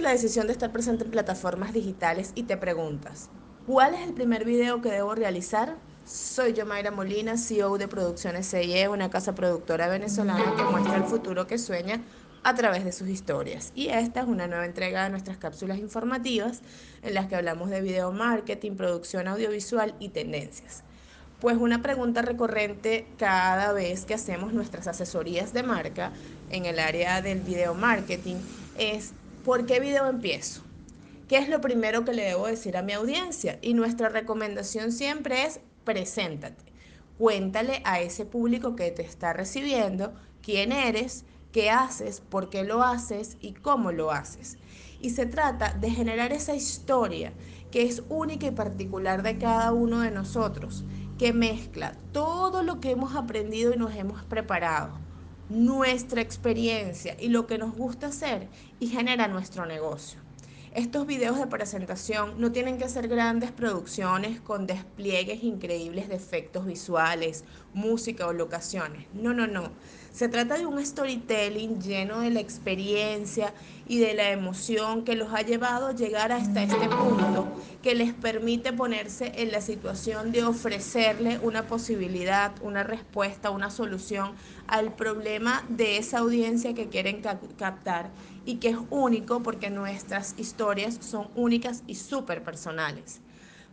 La decisión de estar presente en plataformas digitales y te preguntas, ¿cuál es el primer video que debo realizar? Soy yo, Mayra Molina, CEO de Producciones CIE, una casa productora venezolana que muestra el futuro que sueña a través de sus historias. Y esta es una nueva entrega de nuestras cápsulas informativas en las que hablamos de video marketing, producción audiovisual y tendencias. Pues una pregunta recurrente cada vez que hacemos nuestras asesorías de marca en el área del video marketing es ¿por qué video empiezo? ¿Qué es lo primero que le debo decir a mi audiencia? Y nuestra recomendación siempre es preséntate. Cuéntale a ese público que te está recibiendo quién eres, qué haces, por qué lo haces y cómo lo haces. Y se trata de generar esa historia que es única y particular de cada uno de nosotros, que mezcla todo lo que hemos aprendido y nos hemos preparado, nuestra experiencia y lo que nos gusta hacer y genera nuestro negocio. Estos videos de presentación no tienen que ser grandes producciones con despliegues increíbles de efectos visuales, música o locaciones. No, no, no. Se trata de un storytelling lleno de la experiencia y de la emoción que los ha llevado a llegar hasta este punto, que les permite ponerse en la situación de ofrecerle una posibilidad, una respuesta, una solución al problema de esa audiencia que quieren captar y que es único porque nuestras historias son únicas y súper personales.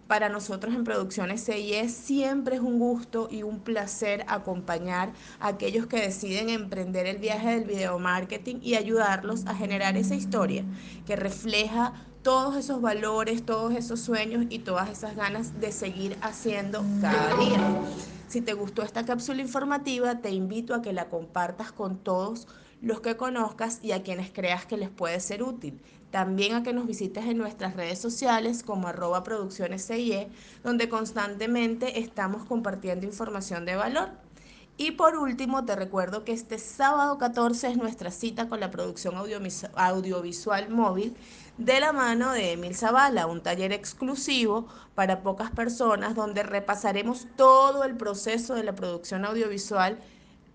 Para nosotros en Producciones CIE siempre es un gusto y un placer acompañar a aquellos que deciden emprender el viaje del video marketing y ayudarlos a generar esa historia que refleja todos esos valores, todos esos sueños y todas esas ganas de seguir haciendo cada día. Si te gustó esta cápsula informativa, te invito a que la compartas con todos los que conozcas y a quienes creas que les puede ser útil. También a que nos visites en nuestras redes sociales como arroba producciones CIE, donde constantemente estamos compartiendo información de valor. Y por último, te recuerdo que este sábado 14 es nuestra cita con la producción audiovisual móvil de la mano de Emil Zavala, un taller exclusivo para pocas personas donde repasaremos todo el proceso de la producción audiovisual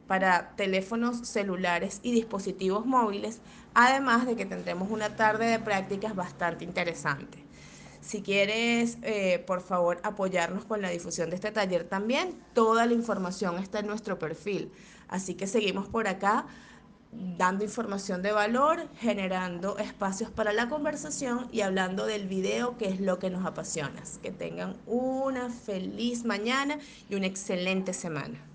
para teléfonos celulares y dispositivos móviles, además de que tendremos una tarde de prácticas bastante interesante. Si quieres, eh, por favor, apoyarnos con la difusión de este taller también, toda la información está en nuestro perfil. Así que seguimos por acá dando información de valor, generando espacios para la conversación y hablando del video, que es lo que nos apasiona. Que tengan una feliz mañana y una excelente semana.